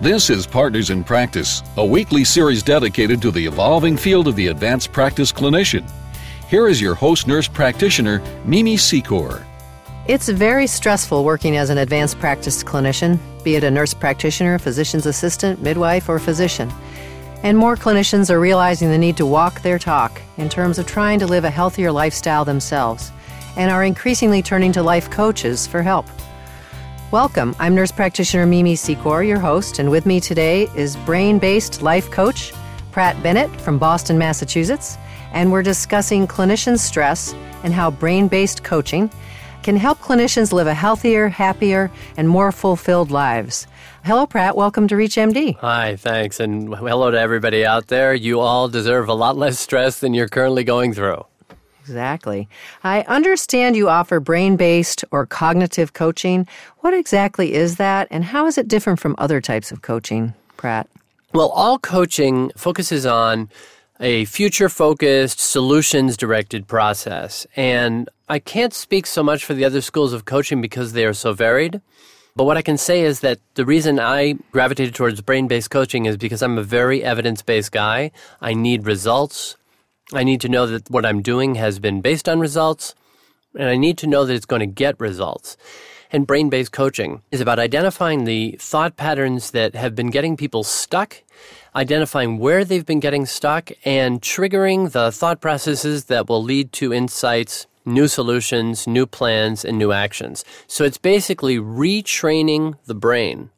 This is Partners in Practice, a weekly series dedicated to the evolving field of the advanced practice clinician. Here is your host nurse practitioner, Mimi Secor. It's very stressful working as an advanced practice clinician, be it a nurse practitioner, physician's assistant, midwife, or physician. And more clinicians are realizing the need to walk their talk in terms of trying to live a healthier lifestyle themselves and are increasingly turning to life coaches for help. Welcome. I'm nurse practitioner Mimi Secor, your host, and with me today is brain based life coach Pratt Bennett from Boston, Massachusetts, and we're discussing clinician stress and how brain based coaching can help clinicians live a healthier, happier, and more fulfilled lives. Hello, Pratt. Welcome to ReachMD. Hi, thanks. And hello to everybody out there. You all deserve a lot less stress than you're currently going through. Exactly. I understand you offer brain based or cognitive coaching. What exactly is that, and how is it different from other types of coaching, Pratt? Well, all coaching focuses on a future focused, solutions directed process. And I can't speak so much for the other schools of coaching because they are so varied. But what I can say is that the reason I gravitated towards brain based coaching is because I'm a very evidence based guy. I need results. I need to know that what I'm doing has been based on results, and I need to know that it's going to get results. And brain based coaching is about identifying the thought patterns that have been getting people stuck, identifying where they've been getting stuck, and triggering the thought processes that will lead to insights, new solutions, new plans, and new actions. So it's basically retraining the brain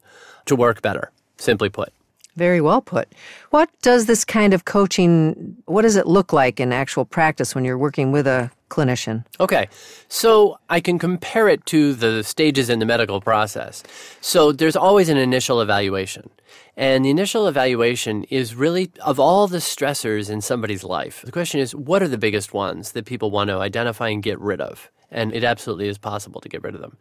to work better, simply put. Very well put. What does this kind of coaching, what does it look like in actual practice when you're working with a clinician? Okay, so I can compare it to the stages in the medical process. So there's always an initial evaluation. And the initial evaluation is really of all the stressors in somebody's life. The question is, what are the biggest ones that people want to identify and get rid of? And it absolutely is possible to get rid of them.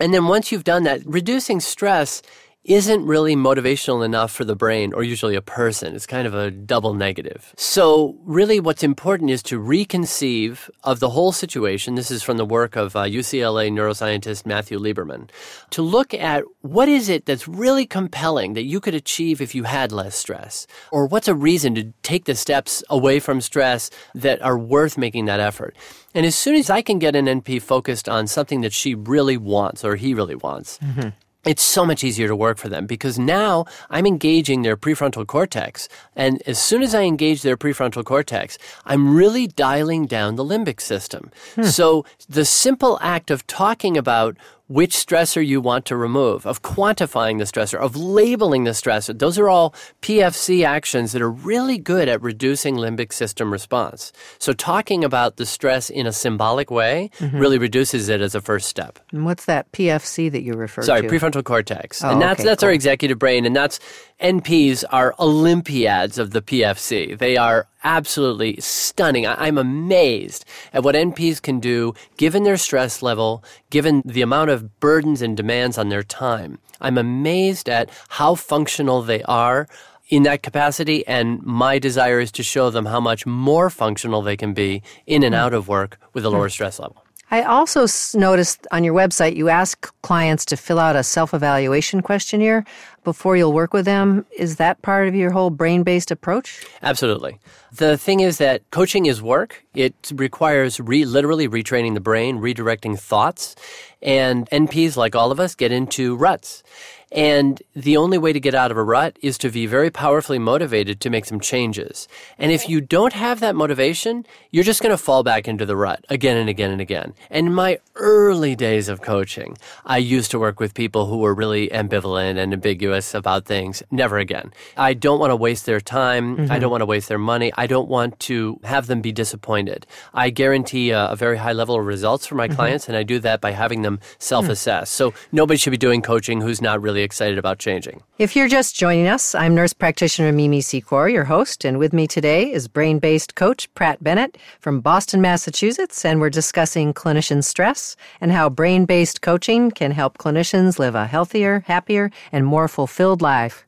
And then once you've done that, reducing stress isn't really motivational enough for the brain or usually a person. It's kind of a double negative. So, really, what's important is to reconceive of the whole situation. This is from the work of uh, UCLA neuroscientist Matthew Lieberman. To look at what is it that's really compelling that you could achieve if you had less stress? Or what's a reason to take the steps away from stress that are worth making that effort? And as soon as I can get an NP focused on something that she really wants or he really wants, mm-hmm it's so much easier to work for them because now I'm engaging their prefrontal cortex. And as soon as I engage their prefrontal cortex, I'm really dialing down the limbic system. Hmm. So the simple act of talking about which stressor you want to remove, of quantifying the stressor, of labeling the stressor. Those are all PFC actions that are really good at reducing limbic system response. So talking about the stress in a symbolic way mm-hmm. really reduces it as a first step. And what's that PFC that you refer Sorry, to? Sorry, prefrontal cortex. Oh, and that's okay, that's cool. our executive brain and that's NPs are Olympiads of the PFC. They are absolutely stunning. I- am amazed at what NPs can do given their stress level, given the amount of burdens and demands on their time. I'm amazed at how functional they are in that capacity, and my desire is to show them how much more functional they can be in and hmm. out of work with a lower hmm. stress level. I also noticed on your website you ask clients to fill out a self evaluation questionnaire before you'll work with them. Is that part of your whole brain based approach? Absolutely. The thing is that coaching is work. It requires re- literally retraining the brain, redirecting thoughts. And NPs, like all of us, get into ruts. And the only way to get out of a rut is to be very powerfully motivated to make some changes. And if you don't have that motivation, you're just going to fall back into the rut again and again and again. And in my early days of coaching, I used to work with people who were really ambivalent and ambiguous about things. Never again. I don't want to waste their time. Mm-hmm. I don't want to waste their money. I don't want to have them be disappointed. I guarantee a, a very high level of results for my mm-hmm. clients, and I do that by having them self assess. Mm. So nobody should be doing coaching who's not really excited about changing. If you're just joining us, I'm nurse practitioner Mimi Secor, your host, and with me today is brain based coach Pratt Bennett from Boston, Massachusetts, and we're discussing clinician stress and how brain based coaching can help clinicians live a healthier, happier, and more fulfilled life.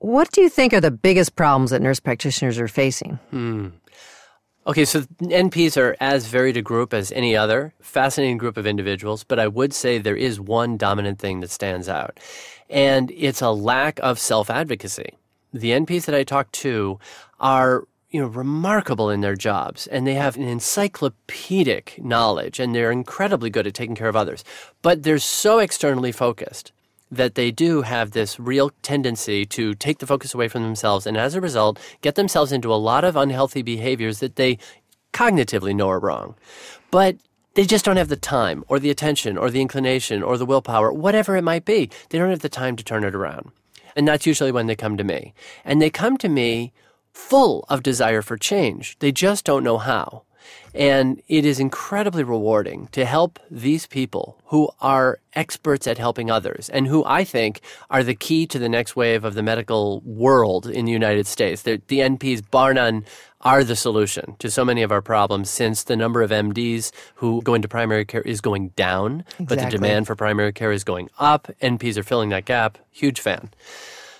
What do you think are the biggest problems that nurse practitioners are facing? Hmm. Okay, so NPs are as varied a group as any other, fascinating group of individuals, but I would say there is one dominant thing that stands out, and it's a lack of self advocacy. The NPs that I talk to are you know, remarkable in their jobs and they have an encyclopedic knowledge and they're incredibly good at taking care of others. But they're so externally focused that they do have this real tendency to take the focus away from themselves and as a result get themselves into a lot of unhealthy behaviors that they cognitively know are wrong. But they just don't have the time or the attention or the inclination or the willpower, whatever it might be. They don't have the time to turn it around. And that's usually when they come to me. And they come to me full of desire for change. They just don't know how. And it is incredibly rewarding to help these people who are experts at helping others and who I think are the key to the next wave of the medical world in the United States. The, the NPs, bar none, are the solution to so many of our problems since the number of MDs who go into primary care is going down, exactly. but the demand for primary care is going up. NPs are filling that gap. Huge fan.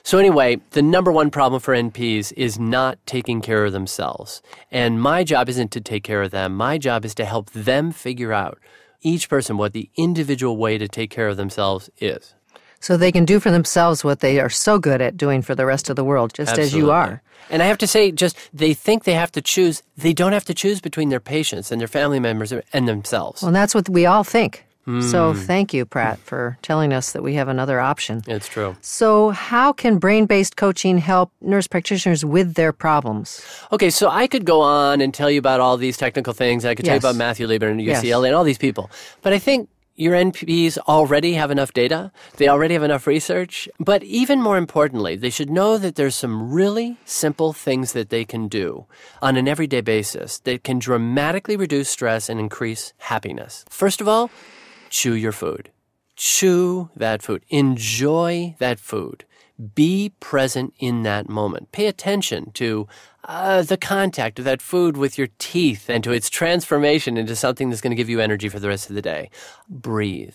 So, anyway, the number one problem for NPs is not taking care of themselves. And my job isn't to take care of them. My job is to help them figure out, each person, what the individual way to take care of themselves is. So they can do for themselves what they are so good at doing for the rest of the world, just Absolutely. as you are. And I have to say, just they think they have to choose. They don't have to choose between their patients and their family members and themselves. Well, that's what we all think. So hmm. thank you, Pratt, for telling us that we have another option. It's true. So, how can brain based coaching help nurse practitioners with their problems? Okay, so I could go on and tell you about all these technical things. I could yes. tell you about Matthew Lieberman UCLA yes. and all these people. But I think your NPs already have enough data. They already have enough research. But even more importantly, they should know that there's some really simple things that they can do on an everyday basis that can dramatically reduce stress and increase happiness. First of all, chew your food. Chew that food. Enjoy that food. Be present in that moment. Pay attention to uh, the contact of that food with your teeth and to its transformation into something that's going to give you energy for the rest of the day. Breathe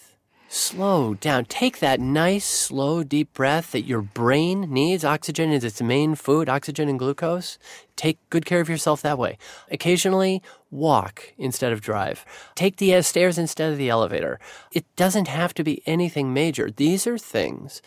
slow down. Take that nice, slow, deep breath that your brain needs. Oxygen is its main food, oxygen and glucose. Take good care of yourself that way. Occasionally, walk instead of drive. Take the stairs instead of the elevator. It doesn't have to be anything major. These are things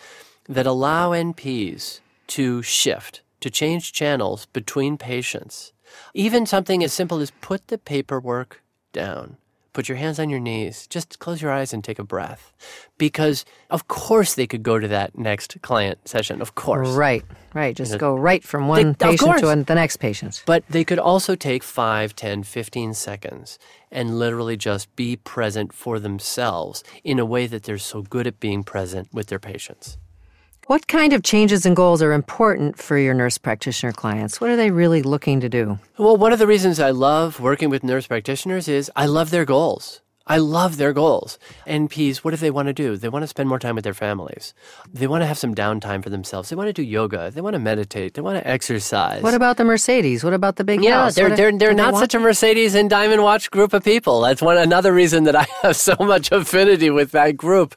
that allow NPs to shift, to change channels between patients. Even something as simple as put the paperwork down. Put your hands on your knees. Just close your eyes and take a breath. Because, of course, they could go to that next client session. Of course. Right, right. Just go right from one they, patient to the next patient. But they could also take 5, 10, 15 seconds and literally just be present for themselves in a way that they're so good at being present with their patients. What kind of changes and goals are important for your nurse practitioner clients? What are they really looking to do? Well, one of the reasons I love working with nurse practitioners is I love their goals. I love their goals. NPs, what do they want to do? They want to spend more time with their families. They want to have some downtime for themselves. They want to do yoga. They want to meditate. They want to exercise. What about the Mercedes? What about the big yeah, house? they're, they're, they're not such a Mercedes and Diamond Watch group of people. That's one another reason that I have so much affinity with that group.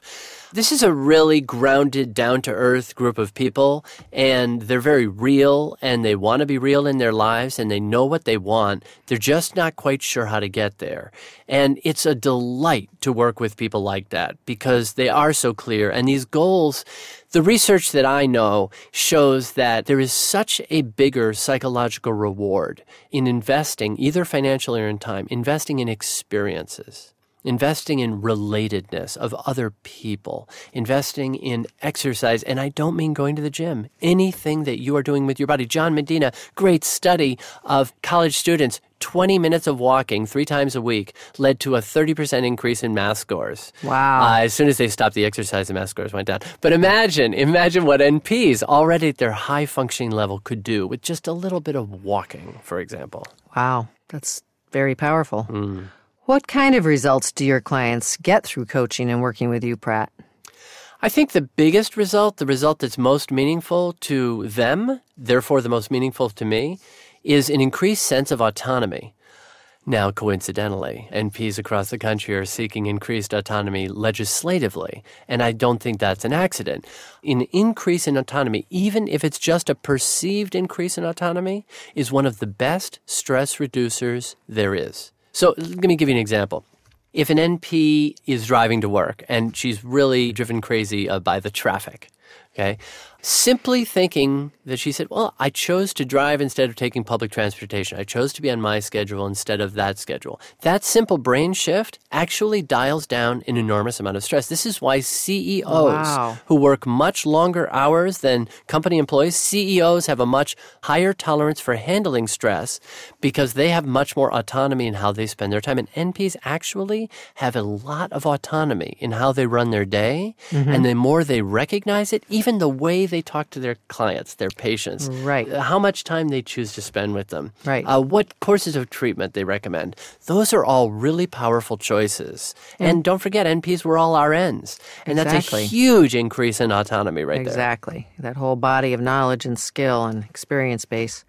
This is a really grounded, down to earth group of people, and they're very real and they want to be real in their lives and they know what they want. They're just not quite sure how to get there. And it's a delight to work with people like that because they are so clear. And these goals, the research that I know shows that there is such a bigger psychological reward in investing, either financially or in time, investing in experiences investing in relatedness of other people, investing in exercise. And I don't mean going to the gym, anything that you are doing with your body. John Medina, great study of college students. 20 minutes of walking three times a week led to a 30% increase in math scores. Wow. Uh, as soon as they stopped the exercise, the math scores went down. But imagine, imagine what NPs already at their high functioning level could do with just a little bit of walking, for example. Wow. That's very powerful. Mm. What kind of results do your clients get through coaching and working with you, Pratt? I think the biggest result, the result that's most meaningful to them, therefore the most meaningful to me, is an increased sense of autonomy. Now, coincidentally, NPs across the country are seeking increased autonomy legislatively, and I don't think that's an accident. An increase in autonomy, even if it's just a perceived increase in autonomy, is one of the best stress reducers there is. So, let me give you an example. If an NP is driving to work and she's really driven crazy uh, by the traffic, okay, simply thinking that she said, Well, I chose to drive instead of taking public transportation. I chose to be on my schedule instead of that schedule. That simple brain shift actually dials down an enormous amount of stress. This is why CEOs Wow. who work much longer hours than company employees, CEOs have a much higher tolerance for handling stress because they have much more autonomy in how they spend their time. And NPs actually have a lot of autonomy in how they run their day. Mm-hmm. And the more they recognize it, even the way they talk to their clients, their patients, Right. uh, how much time they choose to spend with them, Right. uh, what courses of treatment they recommend. Those are all really powerful choices. And don't forget, NPs were all RNs. And that's a huge increase in autonomy right there. Exactly. That whole body of knowledge and skill and experience base.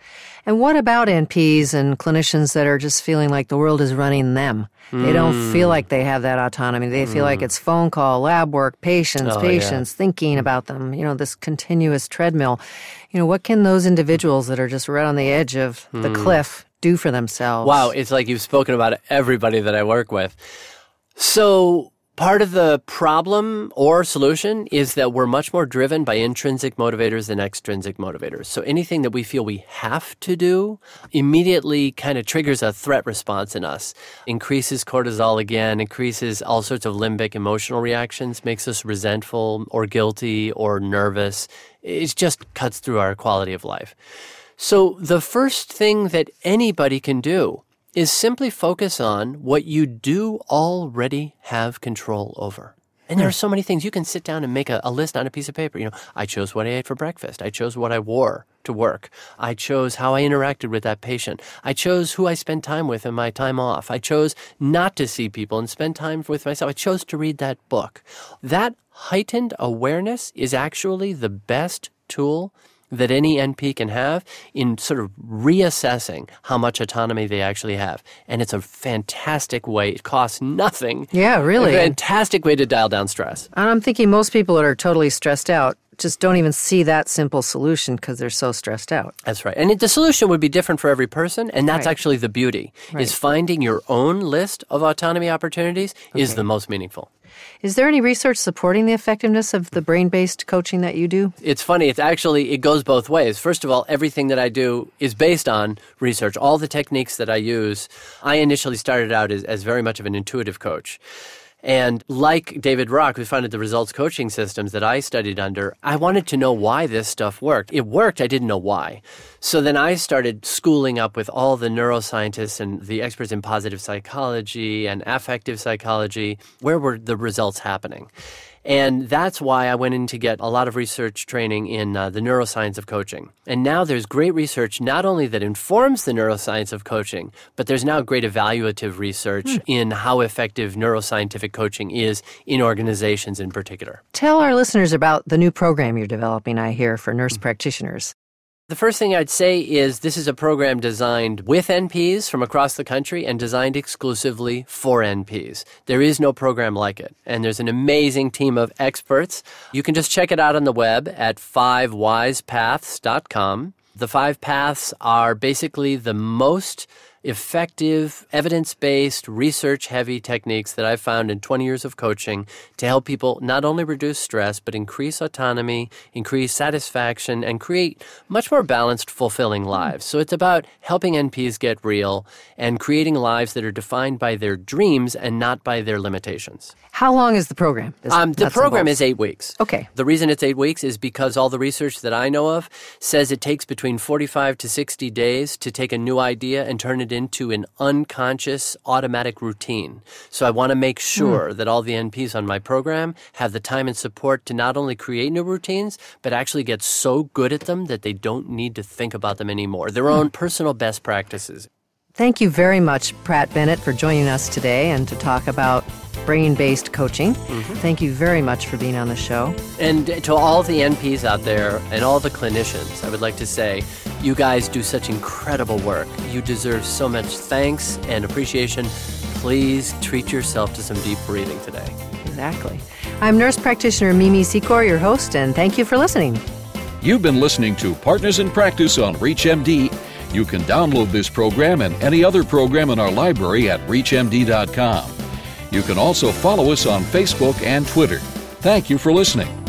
And what about NPs and clinicians that are just feeling like the world is running them? They don't Hmm. feel like they have that autonomy. They feel like it's phone call, lab work, patients, Oh, yeah. patients, thinking about them, you know, this continuous treadmill. You know, what can those individuals that are just right on the edge of the hmm. cliff do for themselves? Wow, it's like you've spoken about everybody that I work with. So, part of the problem or solution is that we're much more driven by intrinsic motivators than extrinsic motivators. So, anything that we feel we have to do immediately kind of triggers a threat response in us, increases cortisol again, increases all sorts of limbic emotional reactions, makes us resentful or guilty or nervous. It just cuts through our quality of life. So, the first thing that anybody can do is simply focus on what you do already have control over. And there are hmm. so many things. You can sit down and make a, a list on a piece of paper. You know, I chose what I ate for breakfast. I chose what I wore to work. I chose how I interacted with that patient. I chose who I spent time with in my time off. I chose not to see people and spend time with myself. I chose to read that book. That heightened awareness is actually the best tool that any NP can have in sort of reassessing how much autonomy they actually have. And it's a fantastic way. It costs nothing. Yeah, really. A fantastic way to dial down stress. And I'm thinking most people that are totally stressed out just don't even see that simple solution because they're so stressed out. That's right. And it- the solution would be different for every person, and that's Right. actually the beauty. Is finding your own list of autonomy opportunities is the most meaningful. Is there any research supporting the effectiveness of the brain based coaching that you do? It's funny. It's actually, it goes both ways. First of all, everything that I do is based on research. All the techniques that I use, I initially started out as, as very much of an intuitive coach. And like David Rock, who founded the results coaching systems that I studied under, I wanted to know why this stuff worked. It worked, I didn't know why. So then I started schooling up with all the neuroscientists and the experts in positive psychology and affective psychology. Where were the results happening? And that's why I went in to get a lot of research training in uh, the neuroscience of coaching. And now there's great research not only that informs the neuroscience of coaching, but there's now great evaluative research in how effective neuroscientific coaching is in organizations in particular. Tell our listeners about the new program you're developing, I hear, for nurse practitioners. The first thing I'd say is this is a program designed with NPs from across the country and designed exclusively for NPs. There is no program like it. And there's an amazing team of experts. You can just check it out on the web at fivewisepaths.com. The five paths are basically the most effective, evidence based, research heavy techniques that I've found in 20 years of coaching to help people not only reduce stress, but increase autonomy, increase satisfaction, and create much more balanced, fulfilling lives. So it's about helping NPs get real and creating lives that are defined by their dreams and not by their limitations. How long is the program? Um, the program is eight weeks. Okay. The reason it's eight weeks is because all the research that I know of says it takes between 45 to 60 days to take a new idea and turn it into an unconscious automatic routine. So I want to make sure that all the NPs on my program have the time and support to not only create new routines, but actually get so good at them that they don't need to think about them anymore. Their own personal best practices. Thank you very much, Pratt Bennett, for joining us today and to talk about brain based coaching. Mm-hmm. Thank you very much for being on the show. And to all the NPs out there and all the clinicians, I would like to say you guys do such incredible work. You deserve so much thanks and appreciation. Please treat yourself to some deep breathing today. Exactly. I'm nurse practitioner Mimi Secor, your host, and thank you for listening. You've been listening to Partners in Practice on ReachMD. You can download this program and any other program in our library at ReachMD.com. You can also follow us on Facebook and Twitter. Thank you for listening.